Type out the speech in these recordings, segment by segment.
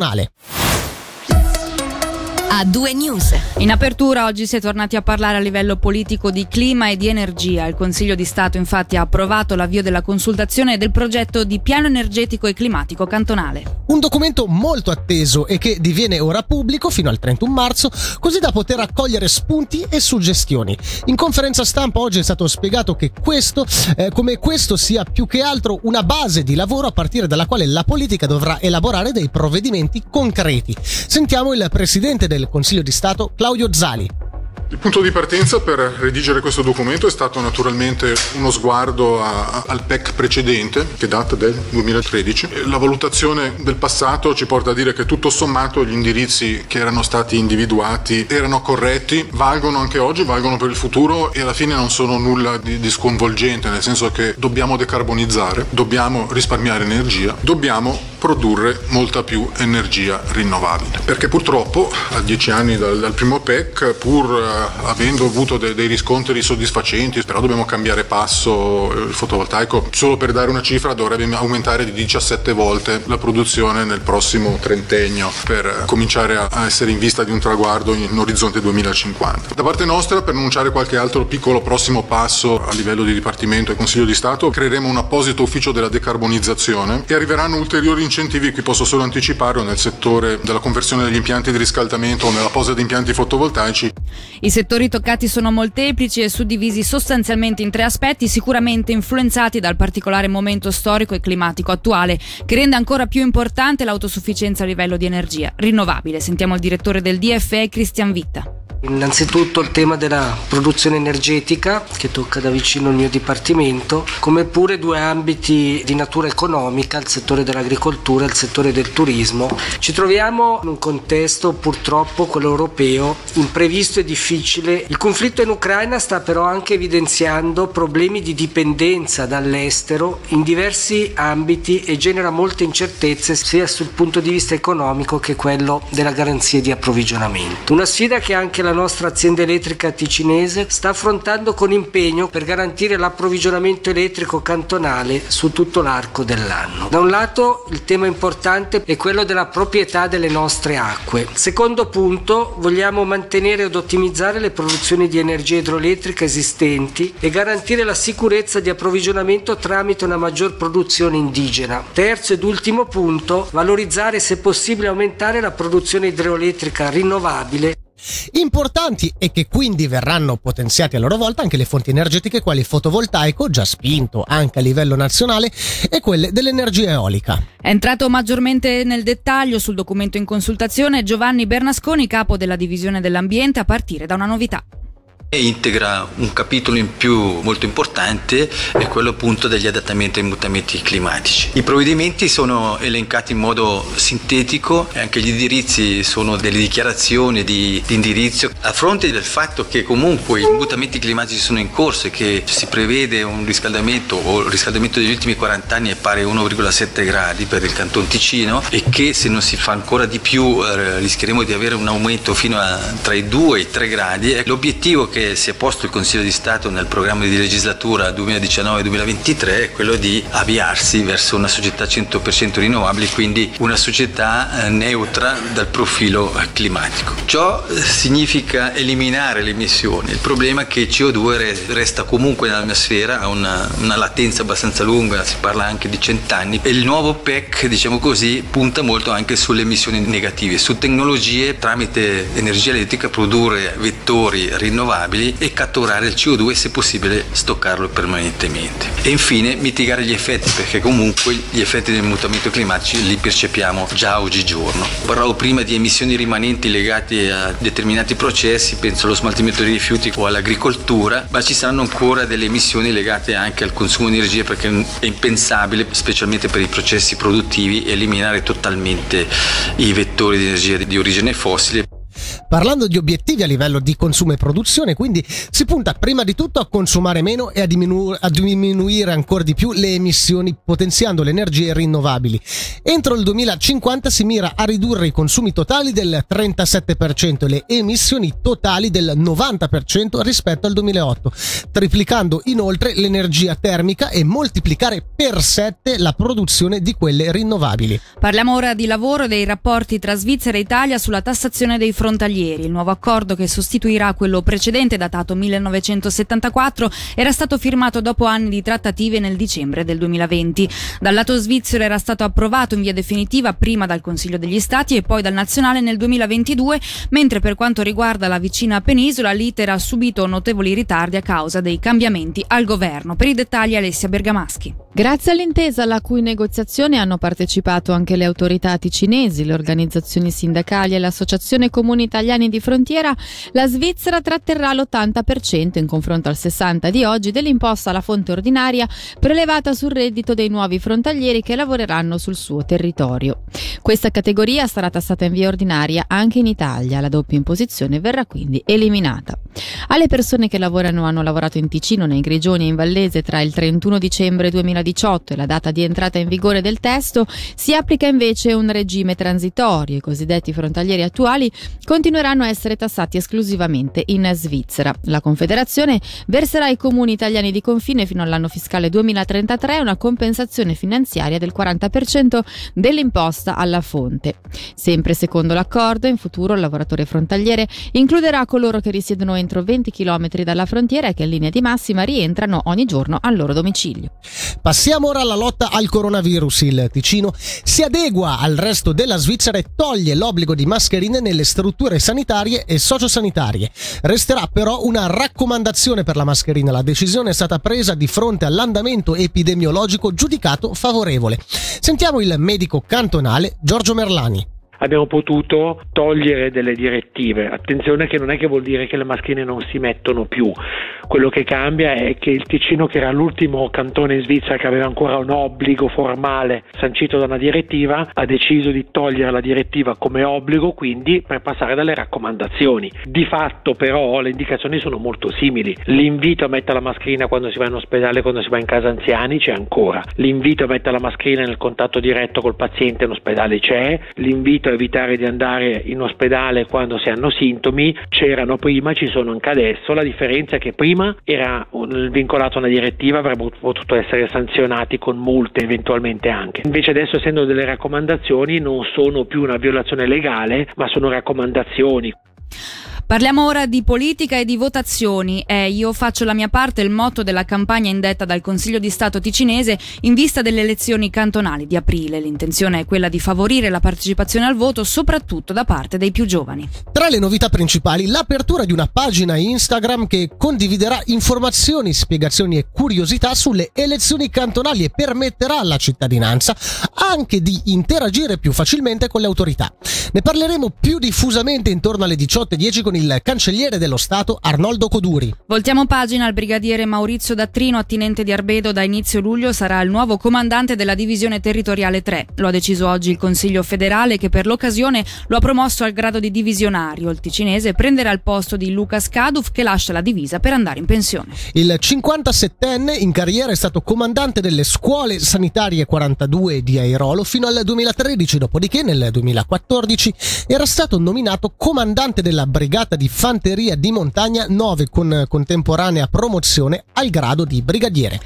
cantonale. A due news. In apertura oggi si è tornati a parlare a livello politico di clima e di energia. Il Consiglio di Stato infatti ha approvato l'avvio della consultazione del progetto di piano energetico e climatico cantonale. Un documento molto atteso e che diviene ora pubblico fino al 31 marzo, così da poter accogliere spunti e suggestioni. In conferenza stampa oggi è stato spiegato che questo, eh, come questo sia più che altro una base di lavoro a partire dalla quale la politica dovrà elaborare dei provvedimenti concreti. Sentiamo il presidente del Consiglio di Stato Claudio Zali. Il punto di partenza per redigere questo documento è stato naturalmente uno sguardo a, al PEC precedente, che data del 2013. La valutazione del passato ci porta a dire che tutto sommato gli indirizzi che erano stati individuati erano corretti, valgono anche oggi, valgono per il futuro e alla fine non sono nulla di, di sconvolgente, nel senso che dobbiamo decarbonizzare, dobbiamo risparmiare energia, dobbiamo produrre molta più energia rinnovabile. Perché purtroppo a dieci anni dal, dal primo PEC, pur avendo avuto de- dei riscontri soddisfacenti, però dobbiamo cambiare passo. Il fotovoltaico, solo per dare una cifra, dovrebbe aumentare di 17 volte la produzione nel prossimo trentennio per cominciare a essere in vista di un traguardo in orizzonte 2050. Da parte nostra, per annunciare qualche altro piccolo prossimo passo a livello di Dipartimento e Consiglio di Stato, creeremo un apposito ufficio della decarbonizzazione e arriveranno ulteriori incentivi, qui posso solo anticiparlo, nel settore della conversione degli impianti di riscaldamento o nella posa di impianti fotovoltaici. I settori toccati sono molteplici e suddivisi sostanzialmente in tre aspetti, sicuramente influenzati dal particolare momento storico e climatico attuale, che rende ancora più importante l'autosufficienza a livello di energia rinnovabile. Sentiamo il direttore del DFE, Cristian Vitta. Innanzitutto il tema della produzione energetica che tocca da vicino il mio dipartimento, come pure due ambiti di natura economica, il settore dell'agricoltura e il settore del turismo. Ci troviamo in un contesto purtroppo, quello europeo, imprevisto e difficile. Il conflitto in Ucraina sta però anche evidenziando problemi di dipendenza dall'estero in diversi ambiti e genera molte incertezze sia sul punto di vista economico che quello della garanzia di approvvigionamento. Una sfida che anche la la nostra azienda elettrica ticinese sta affrontando con impegno per garantire l'approvvigionamento elettrico cantonale su tutto l'arco dell'anno. Da un lato il tema importante è quello della proprietà delle nostre acque. Secondo punto, vogliamo mantenere ed ottimizzare le produzioni di energia idroelettrica esistenti e garantire la sicurezza di approvvigionamento tramite una maggior produzione indigena. Terzo ed ultimo punto, valorizzare se possibile aumentare la produzione idroelettrica rinnovabile Importanti e che quindi verranno potenziati a loro volta anche le fonti energetiche quali il fotovoltaico, già spinto anche a livello nazionale, e quelle dell'energia eolica. È entrato maggiormente nel dettaglio sul documento in consultazione Giovanni Bernasconi, capo della divisione dell'ambiente, a partire da una novità integra un capitolo in più molto importante, è quello appunto degli adattamenti ai mutamenti climatici. I provvedimenti sono elencati in modo sintetico e anche gli indirizzi sono delle dichiarazioni di, di indirizzo. A fronte del fatto che comunque i mutamenti climatici sono in corso e che si prevede un riscaldamento o il riscaldamento degli ultimi 40 anni è pari a 1,7 gradi per il Canton Ticino e che se non si fa ancora di più eh, rischieremo di avere un aumento fino a tra i 2 e i 3 gradi, l'obiettivo che che si è posto il Consiglio di Stato nel programma di legislatura 2019-2023 è quello di avviarsi verso una società 100% rinnovabile, quindi una società eh, neutra dal profilo climatico. Ciò eh, significa eliminare le emissioni, il problema è che il CO2 resta comunque nell'atmosfera, ha una, una latenza abbastanza lunga, si parla anche di cent'anni e il nuovo PEC, diciamo così, punta molto anche sulle emissioni negative, su tecnologie tramite energia elettrica produrre vettori rinnovabili rinnovabili e catturare il CO2 e se possibile stoccarlo permanentemente. E infine mitigare gli effetti perché comunque gli effetti del mutamento climatico li percepiamo già oggigiorno. Parlavo prima di emissioni rimanenti legate a determinati processi, penso allo smaltimento dei rifiuti o all'agricoltura, ma ci saranno ancora delle emissioni legate anche al consumo di energia perché è impensabile, specialmente per i processi produttivi, eliminare totalmente i vettori di energia di origine fossile. Parlando di obiettivi a livello di consumo e produzione, quindi si punta prima di tutto a consumare meno e a, diminu- a diminuire ancora di più le emissioni potenziando le energie rinnovabili. Entro il 2050 si mira a ridurre i consumi totali del 37% e le emissioni totali del 90% rispetto al 2008, triplicando inoltre l'energia termica e moltiplicare per 7 la produzione di quelle rinnovabili. Parliamo ora di lavoro e dei rapporti tra Svizzera e Italia sulla tassazione dei frontalieri. Il nuovo accordo che sostituirà quello precedente datato 1974 era stato firmato dopo anni di trattative nel dicembre del 2020. Dal lato svizzero era stato approvato in via definitiva prima dal Consiglio degli Stati e poi dal nazionale nel 2022, mentre per quanto riguarda la vicina penisola l'iter ha subito notevoli ritardi a causa dei cambiamenti al governo. Per i dettagli Alessia Bergamaschi. Grazie all'intesa alla cui negoziazione hanno partecipato anche le autorità ticinesi, le organizzazioni sindacali e l'Associazione Comuni Italiani di Frontiera, la Svizzera tratterrà l'80% in confronto al 60% di oggi dell'imposta alla fonte ordinaria prelevata sul reddito dei nuovi frontalieri che lavoreranno sul suo territorio. Questa categoria sarà tassata in via ordinaria anche in Italia, la doppia imposizione verrà quindi eliminata. Alle persone che lavorano o hanno lavorato in Ticino, nei Grigioni e in Vallese tra il 31 dicembre 2018 e la data di entrata in vigore del testo, si applica invece un regime transitorio. I cosiddetti frontalieri attuali continueranno a essere tassati esclusivamente in Svizzera. La Confederazione verserà ai comuni italiani di confine fino all'anno fiscale 2033 una compensazione finanziaria del 40% dell'imposta alla fonte. Sempre secondo l'accordo, in futuro il lavoratore frontaliere includerà coloro che risiedono entro 20 km dalla frontiera e che in linea di massima rientrano ogni giorno al loro domicilio. Passiamo ora alla lotta al coronavirus. Il Ticino si adegua al resto della Svizzera e toglie l'obbligo di mascherine nelle strutture sanitarie e sociosanitarie. Resterà però una raccomandazione per la mascherina. La decisione è stata presa di fronte all'andamento epidemiologico giudicato favorevole. Sentiamo il medico cantonale Giorgio Merlani abbiamo potuto togliere delle direttive. Attenzione che non è che vuol dire che le mascherine non si mettono più. Quello che cambia è che il Ticino, che era l'ultimo cantone in Svizzera che aveva ancora un obbligo formale sancito da una direttiva, ha deciso di togliere la direttiva come obbligo, quindi per passare dalle raccomandazioni. Di fatto però le indicazioni sono molto simili. L'invito a mettere la mascherina quando si va in ospedale, quando si va in casa anziani c'è ancora. L'invito a mettere la mascherina nel contatto diretto col paziente in ospedale c'è. L'invito a evitare di andare in ospedale quando si hanno sintomi c'erano prima, ci sono anche adesso. La differenza è che prima era vincolato a una direttiva, avrebbero potuto essere sanzionati con multe eventualmente anche. Invece adesso essendo delle raccomandazioni non sono più una violazione legale, ma sono raccomandazioni. Parliamo ora di politica e di votazioni. È Io faccio la mia parte il motto della campagna indetta dal Consiglio di Stato ticinese in vista delle elezioni cantonali di aprile. L'intenzione è quella di favorire la partecipazione al voto soprattutto da parte dei più giovani. Tra le novità principali, l'apertura di una pagina Instagram che condividerà informazioni, spiegazioni e curiosità sulle elezioni cantonali e permetterà alla cittadinanza anche di interagire più facilmente con le autorità. Ne parleremo più diffusamente intorno alle 18.10 con il il cancelliere dello Stato Arnoldo Coduri. Voltiamo pagina al brigadiere Maurizio Dattrino, attinente di Arbedo da inizio luglio, sarà il nuovo comandante della divisione territoriale 3. Lo ha deciso oggi il Consiglio federale che per l'occasione lo ha promosso al grado di divisionario. Il ticinese prenderà il posto di Lucas Kaduf che lascia la divisa per andare in pensione. Il 57enne in carriera è stato comandante delle scuole sanitarie 42 di Airolo fino al 2013, dopodiché nel 2014 era stato nominato comandante della brigata brigata di fanteria di montagna 9 con contemporanea promozione al grado di brigadiere.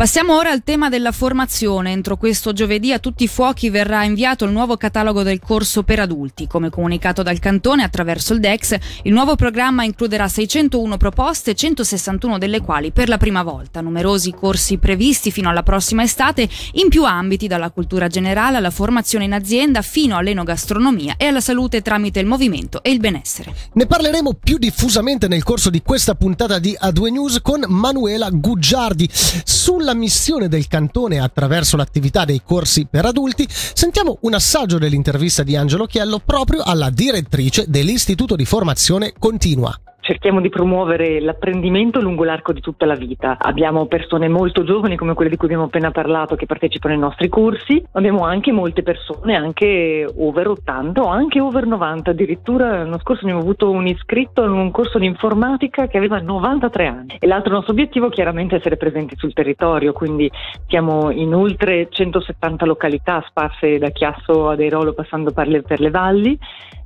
Passiamo ora al tema della formazione. Entro questo giovedì a tutti i fuochi verrà inviato il nuovo catalogo del corso per adulti. Come comunicato dal Cantone attraverso il DEX, il nuovo programma includerà 601 proposte, 161 delle quali per la prima volta. Numerosi corsi previsti fino alla prossima estate in più ambiti, dalla cultura generale alla formazione in azienda fino all'enogastronomia e alla salute tramite il movimento e il benessere. Ne parleremo più diffusamente nel corso di questa puntata di A2 News con Manuela Guggiardi. Sulla la missione del cantone attraverso l'attività dei corsi per adulti, sentiamo un assaggio dell'intervista di Angelo Chiello proprio alla direttrice dell'Istituto di Formazione Continua cerchiamo di promuovere l'apprendimento lungo l'arco di tutta la vita. Abbiamo persone molto giovani come quelle di cui abbiamo appena parlato che partecipano ai nostri corsi, abbiamo anche molte persone anche over 80 o anche over 90, addirittura l'anno scorso abbiamo avuto un iscritto in un corso di informatica che aveva 93 anni. E l'altro nostro obiettivo chiaramente è essere presenti sul territorio, quindi siamo in oltre 170 località sparse da Chiasso ad Airolo passando per le, per le valli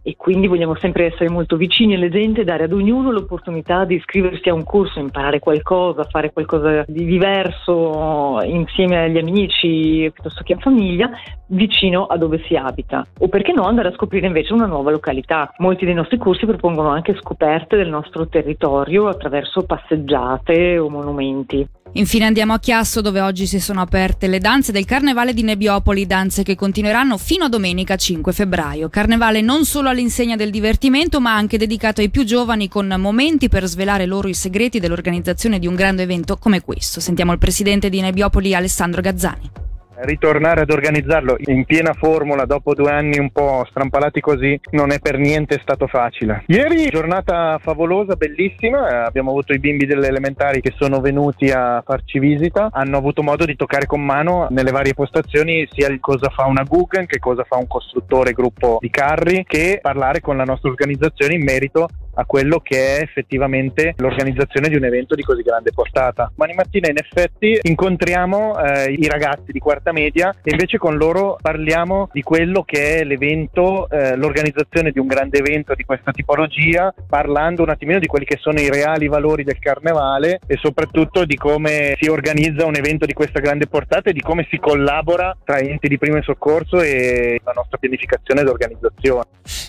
e quindi vogliamo sempre essere molto vicini alle gente, dare ad ognuno l'opportunità di iscriversi a un corso, imparare qualcosa, fare qualcosa di diverso insieme agli amici piuttosto che a famiglia, vicino a dove si abita. O perché no andare a scoprire invece una nuova località. Molti dei nostri corsi propongono anche scoperte del nostro territorio attraverso passeggiate o monumenti. Infine andiamo a Chiasso dove oggi si sono aperte le danze del Carnevale di Nebbiopoli, danze che continueranno fino a domenica 5 febbraio. Carnevale non solo all'insegna del divertimento ma anche dedicato ai più giovani con momenti per svelare loro i segreti dell'organizzazione di un grande evento come questo. Sentiamo il presidente di Nebbiopoli Alessandro Gazzani ritornare ad organizzarlo in piena formula dopo due anni un po' strampalati così non è per niente stato facile. Ieri giornata favolosa, bellissima, abbiamo avuto i bimbi delle elementari che sono venuti a farci visita, hanno avuto modo di toccare con mano nelle varie postazioni sia il cosa fa una Guggen che cosa fa un costruttore gruppo di carri che parlare con la nostra organizzazione in merito a quello che è effettivamente l'organizzazione di un evento di così grande portata. Domani mattina in effetti incontriamo eh, i ragazzi di quarta media e invece con loro parliamo di quello che è l'evento, eh, l'organizzazione di un grande evento di questa tipologia, parlando un attimino di quelli che sono i reali valori del carnevale e soprattutto di come si organizza un evento di questa grande portata e di come si collabora tra enti di primo soccorso e la nostra pianificazione ed organizzazione.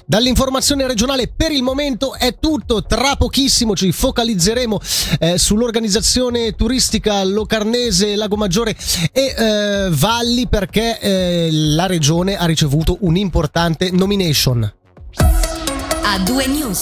Dall'informazione regionale per il momento è tutto, tra pochissimo ci focalizzeremo eh, sull'organizzazione turistica locarnese, Lago Maggiore e eh, Valli perché eh, la regione ha ricevuto un'importante nomination. A due news.